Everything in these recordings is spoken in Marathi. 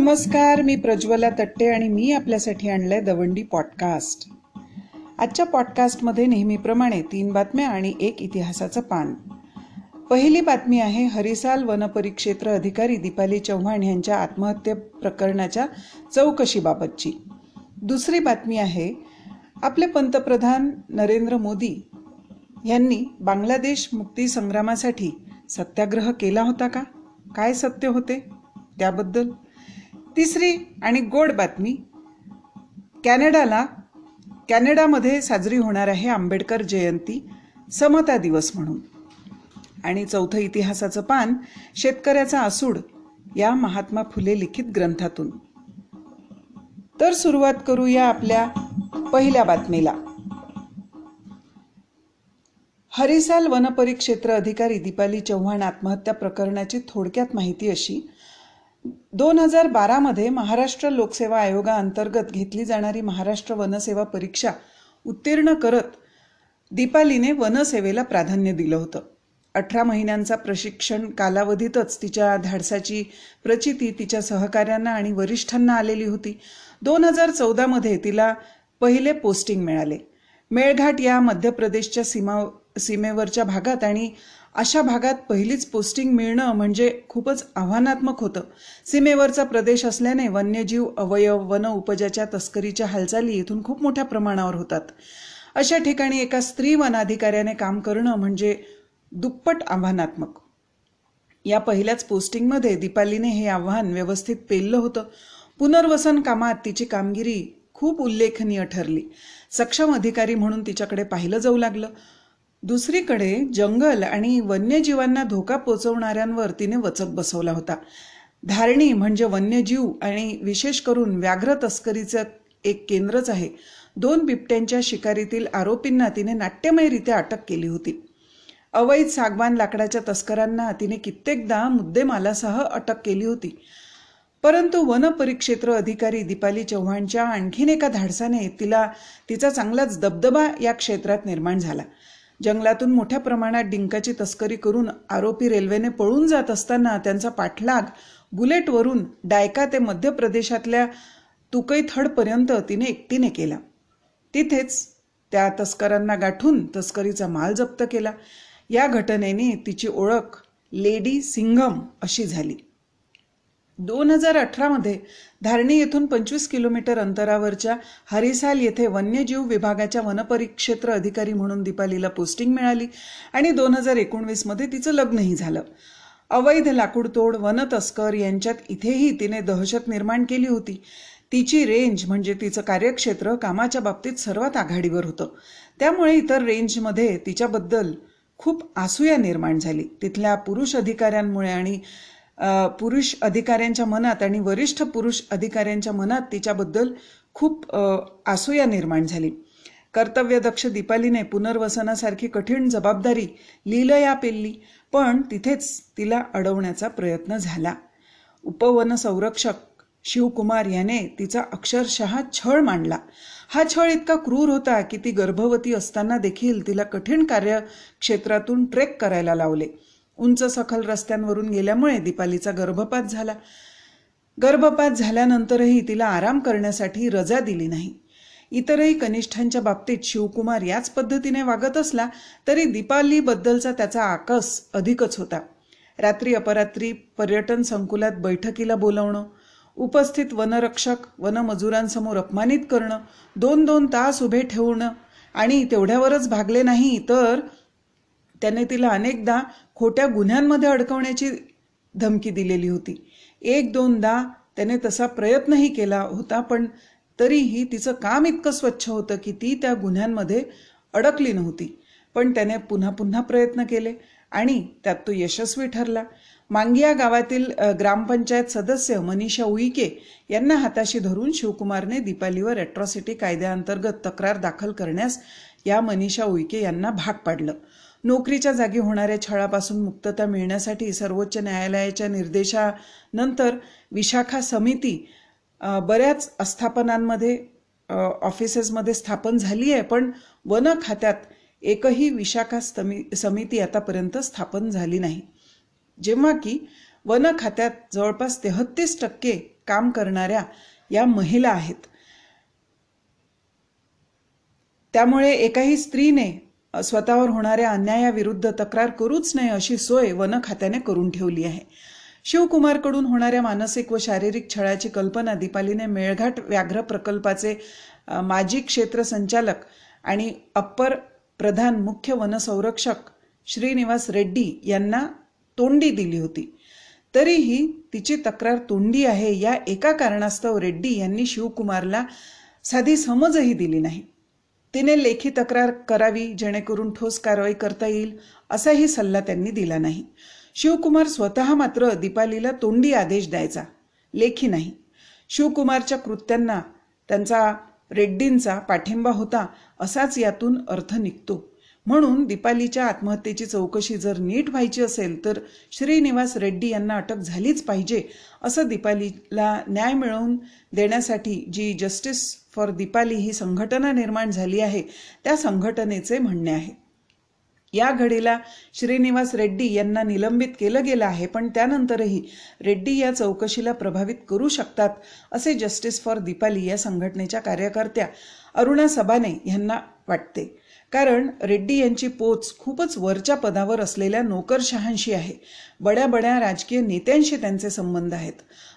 नमस्कार मी प्रज्वला तट्टे आणि मी आपल्यासाठी आणलंय दवंडी पॉडकास्ट. आजच्या पॉडकास्टमध्ये नेहमीप्रमाणे तीन बातम्या आणि एक इतिहासाचं पान. पहिली बातमी आहे हरिसाल वनपरिक्षेत्र अधिकारी दीपाली चव्हाण यांच्या आत्महत्ये प्रकरणाच्या चौकशीबाबतची. दुसरी बातमी आहे आपले पंतप्रधान नरेंद्र मोदी यांनी बांगलादेश मुक्ती संग्रामासाठी सत्याग्रह केला होता का? काय सत्य होते? त्याबद्दल तिसरी आणि गोड बातमी. कॅनडाला कॅनडामध्ये साजरी होणार आहे आंबेडकर जयंती समता दिवस म्हणून. आणि चौथं इतिहासाचं पान शेतकऱ्याचा आसूड या महात्मा फुले लिखित ग्रंथातून. तर सुरुवात करूया आपल्या पहिल्या बातमीला. हरिसाल वनपरिक्षेत्र अधिकारी दीपाली चव्हाण आत्महत्या प्रकरणाची थोडक्यात माहिती अशी दोन हजार बारामध्ये महाराष्ट्र लोकसेवा आयोगाअंतर्गत घेतली जाणारी महाराष्ट्र वनसेवा परीक्षा उत्तीर्ण करत दीपालीने वनसेवेला प्राधान्य दिलं होतं. अठरा महिन्यांचा प्रशिक्षण कालावधीतच तिच्या धाडसाची प्रचिती तिच्या सहकाऱ्यांना आणि वरिष्ठांना आलेली होती. दोन हजार चौदामध्ये तिला पहिले पोस्टिंग मिळाले. मेळघाट या मध्य प्रदेशच्या सीमा सीमेवरच्या भागात आणि अशा भागात पहिलीच पोस्टिंग मिळणं म्हणजे खूपच आव्हानात्मक होतं. सीमेवरचा प्रदेश असल्याने वन्यजीव अवयव वन उपजाच्या तस्करीच्या हालचाली इथून खूप मोठ्या प्रमाणावर होतात. अशा ठिकाणी एका स्त्री वनाधिकाऱ्याने काम करणं म्हणजे दुप्पट आव्हानात्मक. या पहिल्याच पोस्टिंगमध्ये दीपालीने हे आव्हान व्यवस्थित पेललं होतं. पुनर्वसन कामात तिची कामगिरी खूप उल्लेखनीय ठरली. सक्षम अधिकारी म्हणून तिच्याकडे पाहिलं जाऊ लागलं. दुसरीकडे जंगल आणि वन्यजीवांना धोका पोचवणाऱ्यांवर तिने वचक बसवला होता. धारणी म्हणजे वन्यजीव आणि विशेष करून व्याघ्र तस्करीचं एक केंद्रच आहे. दोन बिबट्यांच्या शिकारीतील आरोपींना तिने नाट्यमयरित्या अटक केली होती. अवैध सागवान लाकडाच्या तस्करांना तिने कित्येकदा मुद्देमालासह अटक केली होती. परंतु वनपरिक्षेत्र अधिकारी दीपाली चव्हाणच्या आणखीन एका धाडसाने तिला तिचा चांगलाच दबदबा या क्षेत्रात निर्माण झाला. जंगलातून मोठ्या प्रमाणात डिंकाची तस्करी करून आरोपी रेल्वेने पळून जात असताना त्यांचा पाठलाग बुलेटवरून डायका ते मध्य प्रदेशातल्या तुकईथडपर्यंत तिने एकटीने केला. तिथेच त्या तस्करांना गाठून तस्करीचा माल जप्त केला. या घटनेने तिची ओळख लेडी सिंघम अशी झाली. दोन हजार अठरामध्ये धारणी येथून पंचवीस किलोमीटर अंतरावरच्या हरिसाल येथे वन्यजीव विभागाच्या वनपरिक्षेत्र अधिकारी म्हणून दीपालीला पोस्टिंग मिळाली आणि दोन हजार एकोणवीसमध्ये तिचं लग्नही झालं. अवैध लाकूडतोड वनतस्कर यांच्यात इथेही तिने दहशत निर्माण केली होती. तिची रेंज म्हणजे तिचं कार्यक्षेत्र कामाच्या बाबतीत सर्वात आघाडीवर होतं. त्यामुळे इतर रेंजमध्ये तिच्याबद्दल खूप आसूया निर्माण झाली. तिथल्या पुरुष अधिकाऱ्यांमुळे आणि पुरुष अधिकाऱ्यांच्या मनात आणि वरिष्ठ पुरुष अधिकाऱ्यांच्या मनात तिच्याबद्दल खूप आसूया निर्माण झाली. कर्तव्यदक्ष दीपालीने पुनर्वसनासारखी कठीण जबाबदारी लीलया पेलली पण तिथेच तिला अडवण्याचा प्रयत्न झाला. उपवन संरक्षक शिवकुमार याने तिचा अक्षरशः छळ मांडला. हा छळ इतका क्रूर होता की ती गर्भवती असताना देखील तिला कठीण कार्यक्षेत्रातून ट्रेक करायला लावले. उंच सखल रस्त्यांवरून गेल्यामुळे दीपालीचा गर्भपात झाला. गर्भपात झाल्यानंतरही तिला आराम करण्यासाठी रजा दिली नाही. इतरही कनिष्ठांच्या बाबतीत शिवकुमार याच पद्धतीने वागत असला तरी दीपालीबद्दलचा त्याचा आकस अधिकच होता. रात्री अपरात्री पर्यटन संकुलात बैठकीला बोलवणं उपस्थित वनरक्षक वनमजुरांसमोर अपमानित करणं दोन दोन तास उभे ठेवणं आणि तेवढ्यावरच भागले नाही तर त्याने तिला अनेकदा खोट्या गुन्ह्यांमध्ये अडकवण्याची धमकी दिलेली होती. एक दोनदा त्याने तसा प्रयत्नही केला होता पण तरीही तिचं काम इतकं स्वच्छ होतं की ती त्या गुन्ह्यांमध्ये अडकली नव्हती. पण त्याने पुन्हा पुन्हा प्रयत्न केले आणि त्यात तो यशस्वी ठरला. मांगिया गावातील ग्रामपंचायत सदस्य मनीषा उईके यांना हाताशी धरून शिवकुमारने दीपालीवर अॅट्रॉसिटी कायद्याअंतर्गत तक्रार दाखल करण्यास या मनीषा उईके यांना भाग पाडलं. नोकरीच्या जागी होणाऱ्या छळापासून मुक्तता मिळण्यासाठी सर्वोच्च न्यायालयाच्या निर्देशानंतर विशाखा समिती बऱ्याच आस्थापनांमध्ये ऑफिसेसमध्ये स्थापन झाली आहे पण वन खात्यात एकही विशाखा समी समिती आतापर्यंत स्थापन झाली नाही. जेव्हा की वन खात्यात जवळपास तेहत्तीस टक्के काम करणाऱ्या या महिला आहेत. त्यामुळे एकाही स्त्रीने स्वतःवर होणाऱ्या अन्यायाविरुद्ध तक्रार करूच नये अशी सोय वन खात्याने करून ठेवली आहे. शिवकुमारकडून होणाऱ्या मानसिक व शारीरिक छळाची कल्पना दीपालीने मेळघाट व्याघ्र प्रकल्पाचे माजी क्षेत्र संचालक आणि अप्पर प्रधान मुख्य वनसंरक्षक श्रीनिवास रेड्डी यांना तोंडी दिली होती. तरीही तिची तक्रार तोंडी आहे या एका कारणास्तव रेड्डी यांनी शिवकुमारला साधी समजही दिली नाही. तिने लेखी तक्रार करावी जेणेकरून ठोस कारवाई करता येईल असाही सल्ला त्यांनी दिला नाही. शिवकुमार स्वतः मात्र दीपालीला तोंडी आदेश द्यायचा. लेखी नाही. शिवकुमारच्या कृत्यांना त्यांचा रेड्डींचा पाठिंबा होता असाच यातून अर्थ निघतो. म्हणून दीपालीच्या आत्महत्येची चौकशी जर नीट व्हायची असेल तर श्रीनिवास रेड्डी यांना अटक झालीच पाहिजे असं दीपालीला न्याय मिळवून देण्यासाठी जी जस्टिस फॉर दीपाली ही संघटना निर्माण झाली आहे त्या संघटनेचे म्हणणे आहे. या घडीला श्रीनिवास रेड्डी यांना निलंबित केलं गेलं आहे पण त्यानंतरही रेड्डी या चौकशीला प्रभावित करू शकतात असे जस्टिस फॉर दीपाली या संघटनेच्या कार्यकर्त्या अरुणा सबाने यांना वाटते. कारण रेड्डी यांची पोच खूपच वरच्या पदावर असलेल्या नोकरशहांशी आहे. बड्या बड्या राजकीय नेत्यांशी त्यांचे संबंध आहेत.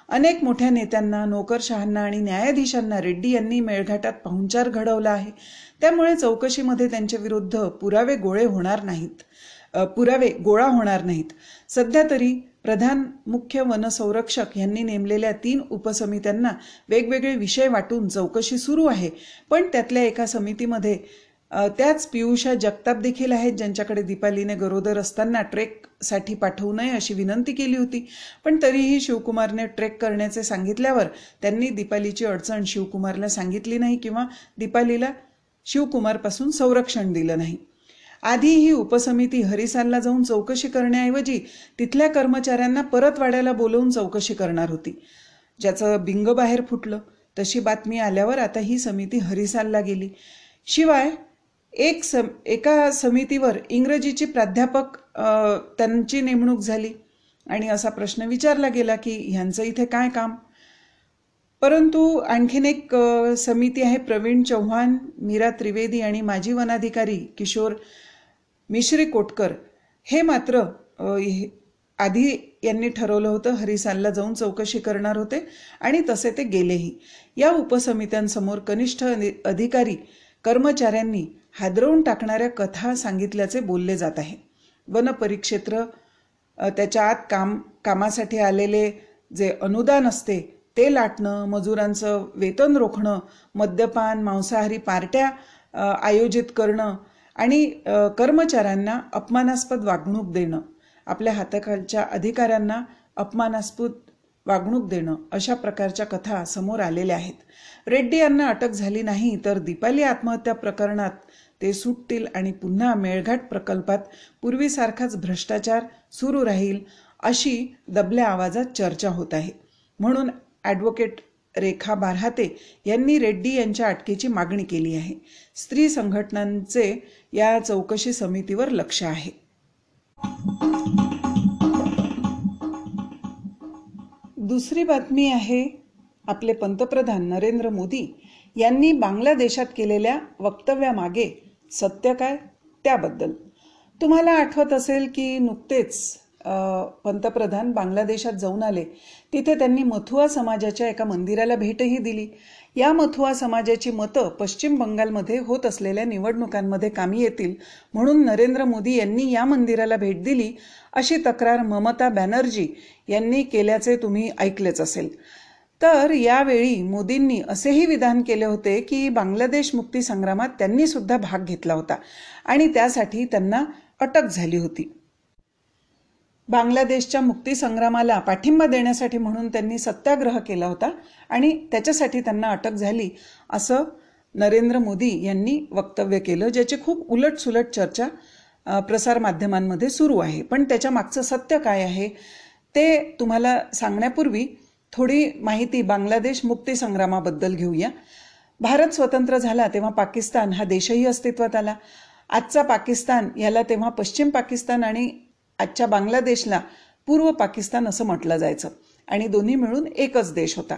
अनेक मोठ्या नेत्यांना नोकरशहांना आणि न्यायाधीशांना रेड्डी यांनी मेळघाटात पाहुणचार घडवला आहे. त्यामुळे चौकशीमध्ये त्यांच्या विरुद्ध पुरावे गोळे होणार नाहीत. पुरावे गोळा होणार नाहीत. सध्या तरी प्रधान मुख्य वनसंरक्षक यांनी नेमलेल्या तीन उपसमित्यांना वेगवेगळे विषय वाटून चौकशी सुरू आहे. पण त्यातल्या एका समितीमध्ये त्याच पियुषा जगताप देखील आहेत ज्यांच्याकडे दीपालीने गरोदर असताना ट्रेकसाठी पाठवू नये अशी विनंती केली होती. पण तरीही शिवकुमारने ट्रेक करण्याचे सांगितल्यावर त्यांनी दीपालीची अडचण शिवकुमारला सांगितली नाही किंवा दीपालीला शिवकुमारपासून संरक्षण दिलं नाही. आधी ही उपसमिती हरिसालला जाऊन चौकशी करण्याऐवजी तिथल्या कर्मचाऱ्यांना परत वाड्याला बोलवून चौकशी करणार होती. ज्याचं बिंग बाहेर फुटलं. तशी बातमी आल्यावर आता ही समिती हरिसालला गेली. शिवाय एक सम एका समितीवर इंग्रजीची प्राध्यापक त्यांची नेमणूक झाली. आणि असा प्रश्न विचारला गेला की ह्यांचं इथे काय काम? परंतु आणखीन एक समिती आहे प्रवीण चव्हाण मीरा त्रिवेदी आणि माजी वनाधिकारी किशोर मिश्री कोटकर. हे मात्र आधी यांनी ठरवलं होतं हरिसालला जाऊन चौकशी करणार होते आणि तसे ते गेलेही. या उपसमित्यांसमोर कनिष्ठ अधिकारी कर्मचाऱ्यांनी हादरवून टाकणाऱ्या कथा सांगितल्याचे बोलले जात आहे. वनपरिक्षेत्र त्याच्या आत काम कामासाठी आलेले जे अनुदान असते ते लाटणं मजुरांचं वेतन रोखणं मद्यपान मांसाहारी पार्ट्या आयोजित करणं आणि कर्मचाऱ्यांना अपमानास्पद वागणूक देणं. आपल्या हाताखालच्या अधिकाऱ्यांना अपमानास्पद वागणूक देणं अशा प्रकारच्या कथा समोर आलेल्या आहेत. रेड्डी यांना अटक झाली नाही तर दीपाली आत्महत्या प्रकरणात ते सुटतील आणि पुन्हा मेळघाट प्रकल्पात पूर्वीसारखाच भ्रष्टाचार सुरू राहील अशी दबल्या आवाजात चर्चा होत आहे. म्हणून ॲडव्होकेट रेखा बारहाते यांनी रेड्डी यांच्या अटकेची मागणी केली आहे. स्त्री संघटनांचे या चौकशी समितीवर लक्ष आहे. दुसरी बातमी आहे आपले पंतप्रधान नरेंद्र मोदी यांनी बांगलादेशात केलेल्या वक्तव्यामागे सत्य काय? त्याबद्दल. तुम्हाला आठवत असेल की नुकतेच पंतप्रधान बांगलादेशात जाऊन आले. तिथे त्यांनी मथुआ समाजाच्या एका मंदिराला भेटही दिली. या मथुआ समाजाची मतं पश्चिम बंगालमध्ये होत असलेल्या निवडणुकांमध्ये कामी येतील म्हणून नरेंद्र मोदी यांनी या मंदिराला भेट दिली अशी तक्रार ममता बॅनर्जी यांनी केल्याचे तुम्ही ऐकलेच असेल. तर यावेळी मोदींनी असेही विधान केले होते की बांगलादेश मुक्ती संग्रामात त्यांनी सुद्धा भाग घेतला होता आणि त्यासाठी त्यांना अटक झाली होती. बांगलादेशच्या मुक्तीसंग्रामाला पाठिंबा देण्यासाठी म्हणून त्यांनी सत्याग्रह केला होता आणि त्याच्यासाठी त्यांना अटक झाली असं नरेंद्र मोदी यांनी वक्तव्य केलं ज्याची खूप उलटसुलट चर्चा प्रसारमाध्यमांमध्ये सुरू आहे. पण त्याच्या मागचं सत्य काय आहे ते तुम्हाला सांगण्यापूर्वी थोडी माहिती बांगलादेश मुक्तीसंग्रामाबद्दल घेऊया. भारत स्वतंत्र झाला तेव्हा पाकिस्तान हा देशही अस्तित्वात आला. आजचा पाकिस्तान याला तेव्हा पश्चिम पाकिस्तान आणि आजच्या बांगलादेशला पूर्व पाकिस्तान असं म्हटलं जायचं. आणि दोन्ही मिळून एकच देश होता.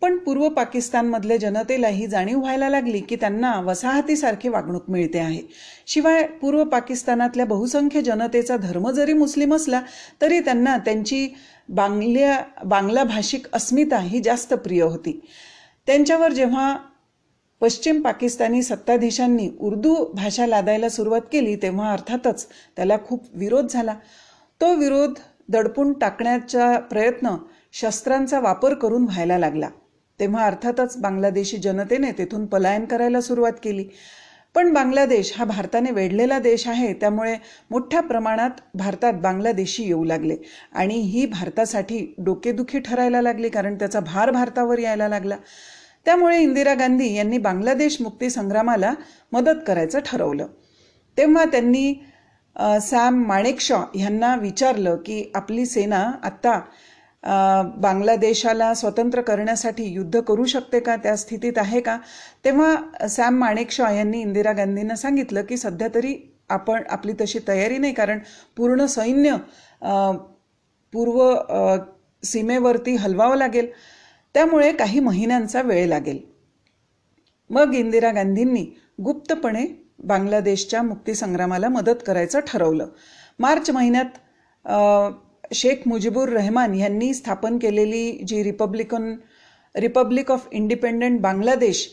पण पूर्व पाकिस्तानमधल्या जनतेला ही जाणीव व्हायला लागली की त्यांना वसाहतीसारखी वागणूक मिळते आहे. शिवाय पूर्व पाकिस्तानातल्या बहुसंख्य जनतेचा धर्म जरी मुस्लिम असला तरी त्यांना त्यांची बांगल्या बांगला भाषिक अस्मिता ही जास्त प्रिय होती. त्यांच्यावर जेव्हा पश्चिम पाकिस्तानी सत्ताधीशांनी उर्दू भाषा लादायला सुरुवात केली तेव्हा अर्थातच त्याला खूप विरोध झाला. तो विरोध दडपून टाकण्याचा प्रयत्न शस्त्रांचा वापर करून व्हायला लागला. तेव्हा अर्थातच बांगलादेशी जनतेने तेथून पलायन करायला सुरुवात केली. पण बांगलादेश हा भारताने वेढलेला देश आहे त्यामुळे मोठ्या प्रमाणात भारतात बांगलादेशी येऊ लागले आणि ही भारतासाठी डोकेदुखी ठरायला लागली कारण त्याचा भार भारतावर यायला लागला. त्यामुळे इंदिरा गांधी यांनी बांगलादेश मुक्ती संग्रामाला मदत करायचं ठरवलं. तेव्हा त्यांनी सॅम माणेकशॉ ह्यांना विचारलं की आपली सेना आत्ता बांगलादेशाला स्वतंत्र करण्यासाठी युद्ध करू शकते का? त्या स्थितीत आहे का? तेव्हा सॅम माणेकशॉ यांनी इंदिरा गांधींना सांगितलं की सध्या तरी आपण आपली तशी तयारी नाही कारण पूर्ण सैन्य पूर्व सीमेवरती हलवावं लागेल. त्यामुळे काही महिन्यांचा वेळ लागेल. मग इंदिरा गांधींनी गुप्तपणे बांगलादेशच्या मुक्तीसंग्रामाला मदत करायचं ठरवलं. मार्च महिन्यात शेख मुजिबुर रहमान यांनी स्थापन केलेली जी republican republic of independent Bangladesh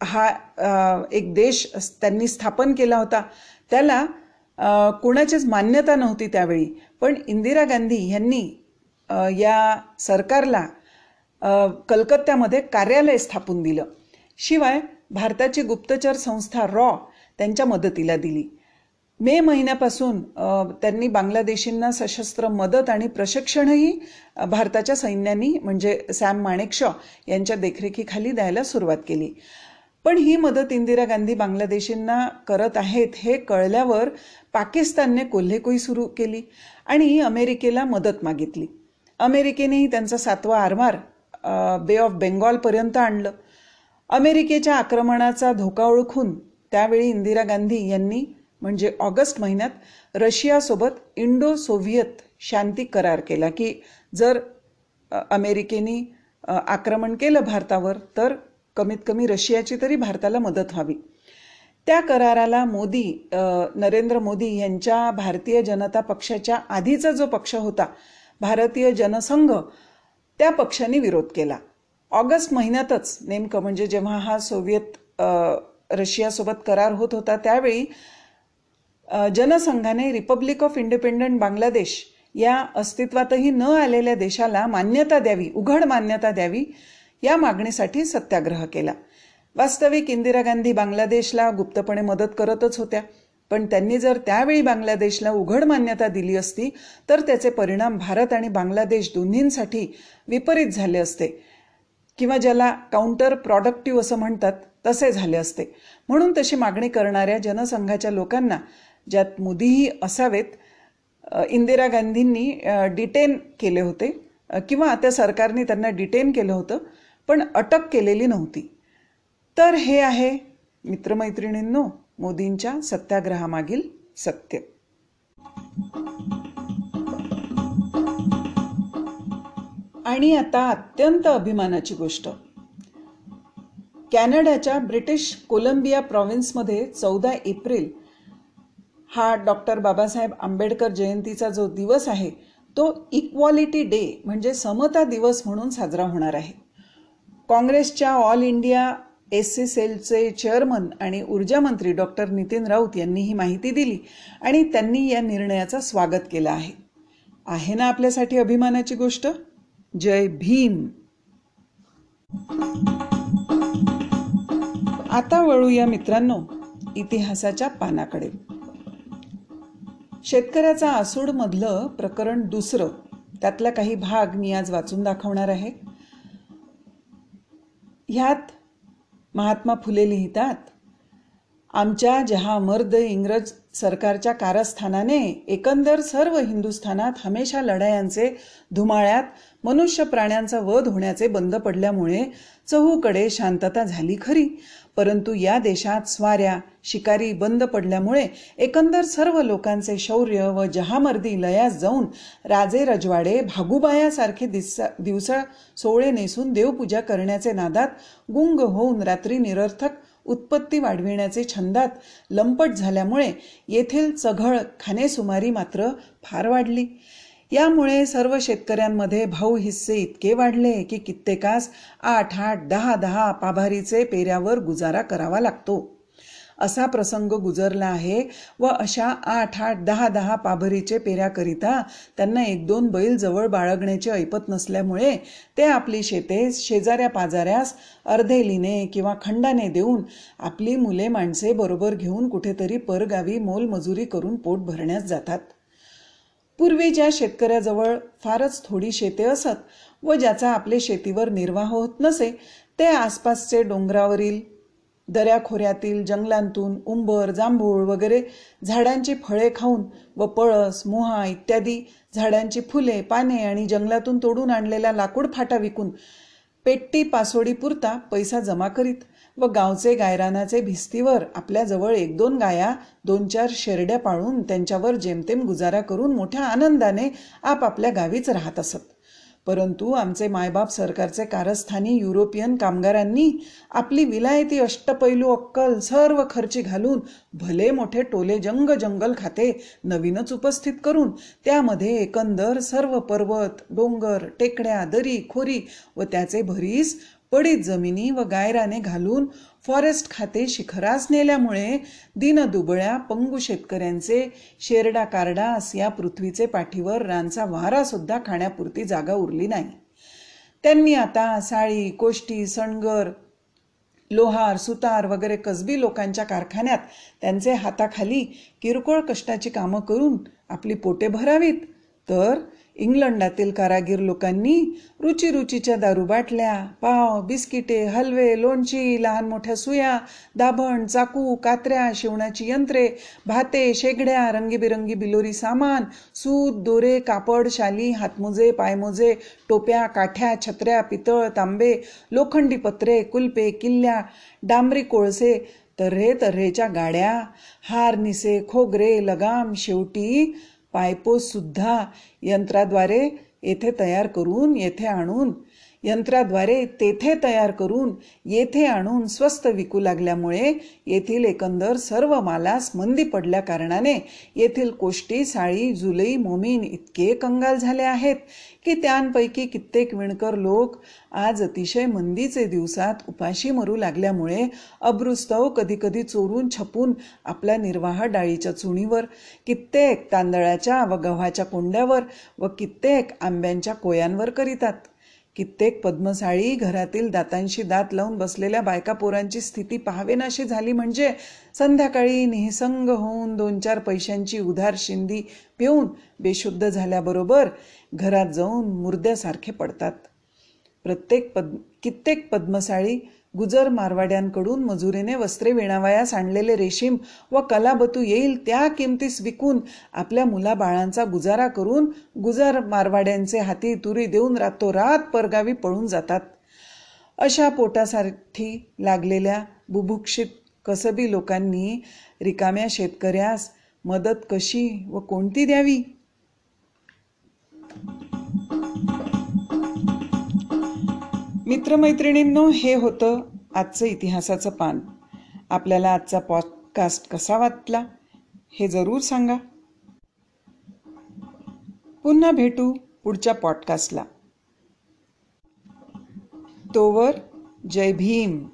हा एक देश त्यांनी स्थापन केला होता. त्याला कोणाचीच मान्यता नव्हती त्यावेळी. पण इंदिरा गांधी यांनी या सरकारला कलकत्त्यामध्ये कार्यालय स्थापून दिलं. शिवाय भारताची गुप्तचर संस्था रॉ त्यांच्या मदतीला दिली. मे महिन्यापासून त्यांनी बांगलादेशींना सशस्त्र मदत आणि प्रशिक्षणही भारताच्या सैन्यांनी म्हणजे सॅम माणेकशॉ यांच्या देखरेखीखाली द्यायला सुरुवात केली. पण ही मदत इंदिरा गांधी बांगलादेशींना करत आहेत हे कळल्यावर पाकिस्तानने कोल्हेकोई सुरू केली आणि अमेरिकेला मदत मागितली. अमेरिकेनेही त्यांचा सातवा आरमार बे ऑफ बेंगॉलपर्यंत आणलं. अमेरिकेच्या आक्रमणाचा धोका ओळखून त्यावेळी इंदिरा गांधी यांनी म्हणजे ऑगस्ट महिन्यात रशियासोबत इंडो सोव्हिएत शांती करार केला की जर अमेरिकेने आक्रमण केलं भारतावर तर कमीत कमी रशियाची तरी भारताला मदत व्हावी. त्या कराराला मोदी नरेंद्र मोदी यांच्या भारतीय जनता पक्षाच्या आधीचा जो पक्ष होता भारतीय जनसंघ त्या पक्षाने विरोध केला. ऑगस्ट महिन्यातच नेमकं म्हणजे जेव्हा हा सोव्हिएत रशियासोबत करार होत होता त्यावेळी जनसंघाने रिपब्लिक ऑफ इंडिपेंडंट बांगलादेश या अस्तित्वातही न आलेल्या देशाला मान्यता द्यावी उघड मान्यता द्यावी या मागणीसाठी सत्याग्रह केला. वास्तविक इंदिरा गांधी बांगलादेशला गुप्तपणे मदत करतच होत्या. पण त्यांनी जर त्यावेळी बांगलादेशला उघड मान्यता दिली असती तर त्याचे परिणाम भारत आणि बांगलादेश दोन्हींसाठी विपरीत झाले असते. किंवा ज्याला काउंटर प्रॉडक्टिव्ह असं म्हणतात तसे झाले असते. म्हणून तशी मागणी करणाऱ्या जनसंघाच्या लोकांना ज्यात मोदीही असावेत इंदिरा गांधींनी डिटेन केले होते. किंवा त्या सरकारने त्यांना डिटेन केलं होतं पण अटक केलेली नव्हती. तर हे आहे मित्रमैत्रिणींनो मोदींच्या सत्याग्रहामागील सत्य. आणि आता अत्यंत अभिमानाची गोष्ट. कॅनडाच्या ब्रिटिश कोलंबिया प्रॉव्हिन्समध्ये चौदा एप्रिल हा डॉक्टर बाबासाहेब आंबेडकर जयंतीचा जो दिवस आहे तो इक्वॉलिटी डे म्हणजे समता दिवस म्हणून साजरा होणार आहे. काँग्रेसच्या ऑल इंडिया एस सी सेलचे चेअरमन आणि ऊर्जा मंत्री डॉक्टर नितीन राऊत यांनी ही माहिती दिली आणि त्यांनी या निर्णयाचं स्वागत केलं आहे. आहे ना आपल्यासाठी अभिमानाची गोष्ट? जय भीम. आता वळूया मित्रांनो इतिहासाच्या पानाकडे. शेतकऱ्याचा आसूड मधलं प्रकरण दुसरं. त्यातला काही भाग मी आज वाचून दाखवणार आहे. ह्यात महात्मा फुले लिहितात आमच्या जहा मर्द इंग्रज सरकारच्या कारस्थानाने एकंदर सर्व हिंदुस्थानात हमेशा लढायांचे धुमाळ्यात मनुष्य प्राण्यांचा वध होण्याचे बंद पडल्यामुळे चहूकडे शांतता झाली खरी. परंतु या देशात स्वाऱ्या शिकारी बंद पडल्यामुळे एकंदर सर्व लोकांचे शौर्य व जहामर्दी लयास जाऊन राजे रजवाडे भागुबायासारखे दिसा दिवसा सोळे नेसून देवपूजा करण्याचे नादात गुंग होऊन रात्री निरर्थक उत्पत्ती वाढविण्याचे छंदात लंपट झाल्यामुळे येथील चघळ खानेसुमारी मात्र फार वाढली. यामुळे सर्व शेतकऱ्यांमध्ये भाऊ हिस्से इतके वाढले की कित्येकास आठ आठ दहा दहा पाभारीचे पेऱ्यावर गुजारा करावा लागतो. असा प्रसंग गुजरला आहे व अशा आठ आठ दहा दहा पाभरीचे पेऱ्याकरिता त्यांना एक दोन बैल जवळ बाळगण्याची ऐपत नसल्यामुळे ते आपली शेते शेजाऱ्या पाजाऱ्यास अर्धेलीने किंवा खंडाने देऊन आपली मुले माणसे बरोबर घेऊन कुठेतरी परगावी मोलमजुरी करून पोट भरण्यास जातात. पूर्वी ज्या शेतकऱ्याजवळ फारच थोडी शेते असत व ज्याचा आपले शेतीवर निर्वाह होत नसे ते आसपासचे डोंगरावरील दऱ्याखोऱ्यातील जंगलांतून उंबर जांभूळ वगैरे झाडांची फळे खाऊन व पळस मोहा इत्यादी झाडांची फुले पाने आणि जंगलातून तोडून आणलेला लाकूड फाटा विकून पेट्टी पासोडी पुरता पैसा जमा करीत व गावचे गायरानाचे भिस्तीवर आपल्याजवळ एक दोन गाया दोन चार शेरड्या पाळून त्यांच्यावर जेमतेम गुजारा करून मोठ्या आनंदाने आपापल्या गावीच राहत असत. परंतु आमचे मायबाप सरकारचे कारस्थानी युरोपियन कामगारांनी आपली विलायती अष्टपैलू अक्कल सर्व खर्ची घालून भले मोठे टोले जंग जंगल खाते नवीनच उपस्थित करून त्यामध्ये एकंदर सर्व पर्वत डोंगर टेकड्या दरी खोरी व त्याचे भरीस पडीत जमिनी व गायराने घालून फॉरेस्ट खाते शिखरास नेल्यामुळे दिनदुबळ्या पंगू शेतकऱ्यांचे शेरडा कारडास या पृथ्वीचे पाठीवर रानचा वारा सुद्धा खाण्यापुरती जागा उरली नाही. त्यांनी आता साळी कोष्टी सणगर लोहार सुतार वगैरे कसबी लोकांच्या कारखान्यात त्यांचे हाताखाली किरकोळ कष्टाची कामं करून आपली पोटे भरावीत. तर इंग्लंडातील कारागीर लोकांनी रुची रुचीच्या दारू बाटल्या पाव बिस्किटे हलवे लोणची लहान मोठ्या सुया दाभण चाकू कात्र्या शिवणाची यंत्रे भाते शेगड्या रंगीबिरंगी बिलोरी सामान सूत दोरे कापड शाली हातमोजे पायमोजे टोप्या काठ्या छत्र्या पितळ तांबे लोखंडी पत्रे कुलपे किल्ल्या डांबरी कोळसे तऱ्हे तऱ्हेच्या गाड्या हार निसे खोगरे लगाम शेवटी सुद्धा यंत्राद्वारे येथे तयार करून येथे आणून यंत्राद्वारे तेथे तयार करून येथे आणून स्वस्त विकू लागल्यामुळे येथील एकंदर सर्व मालास मंदी पडल्या कारणाने येथील कोष्टी साळी जुलई मोमीन इतके कंगाल झाले आहेत की त्यांपैकी कित्येक विणकर लोक आज अतिशय मंदीचे दिवसात उपाशी मरू लागल्यामुळे अब्रुस्तव कधीकधी चोरून छपून आपला निर्वाह डाळीच्या चुणीवर कित्येक तांदळाच्या व गव्हाच्या कोंड्यावर व कित्येक आंब्यांच्या कोयांवर करीतात. कित्येक पद्मसाळी घरातील दातांशी दात लावून बसलेल्या बायका पोरांची स्थिती पाहावेनाशी झाली म्हणजे संध्याकाळी निसंग होऊन दोन चार पैशांची उधार शिंदी पिऊन बेशुद्ध झाल्याबरोबर घरात जाऊन मुर्द्यासारखे पडतात. प्रत्येक पद कित्येक पद्मसाळी गुजर मारवाड्यांकडून मजुरीने वस्त्रे विणावयास आणलेले रेशीम व कलाबतू येईल त्या किमतीस विकून आपल्या मुलाबाळांचा गुजारा करून गुजर मारवाड्यांचे हाती तुरी देऊन रातोरात परगावी पळून जातात. अशा पोटासाठी लागलेल्या बुभुक्षित कसबी लोकांनी रिकाम्या शेतकऱ्यास मदत कशी व कोणती द्यावी? मित्रमैत्रिणींनो हे होतं आजचं इतिहासाचं पान. आपल्याला आजचा पॉडकास्ट कसा वाटला हे जरूर सांगा. पुन्हा भेटू पुढच्या पॉडकास्टला तोवर जय भीम.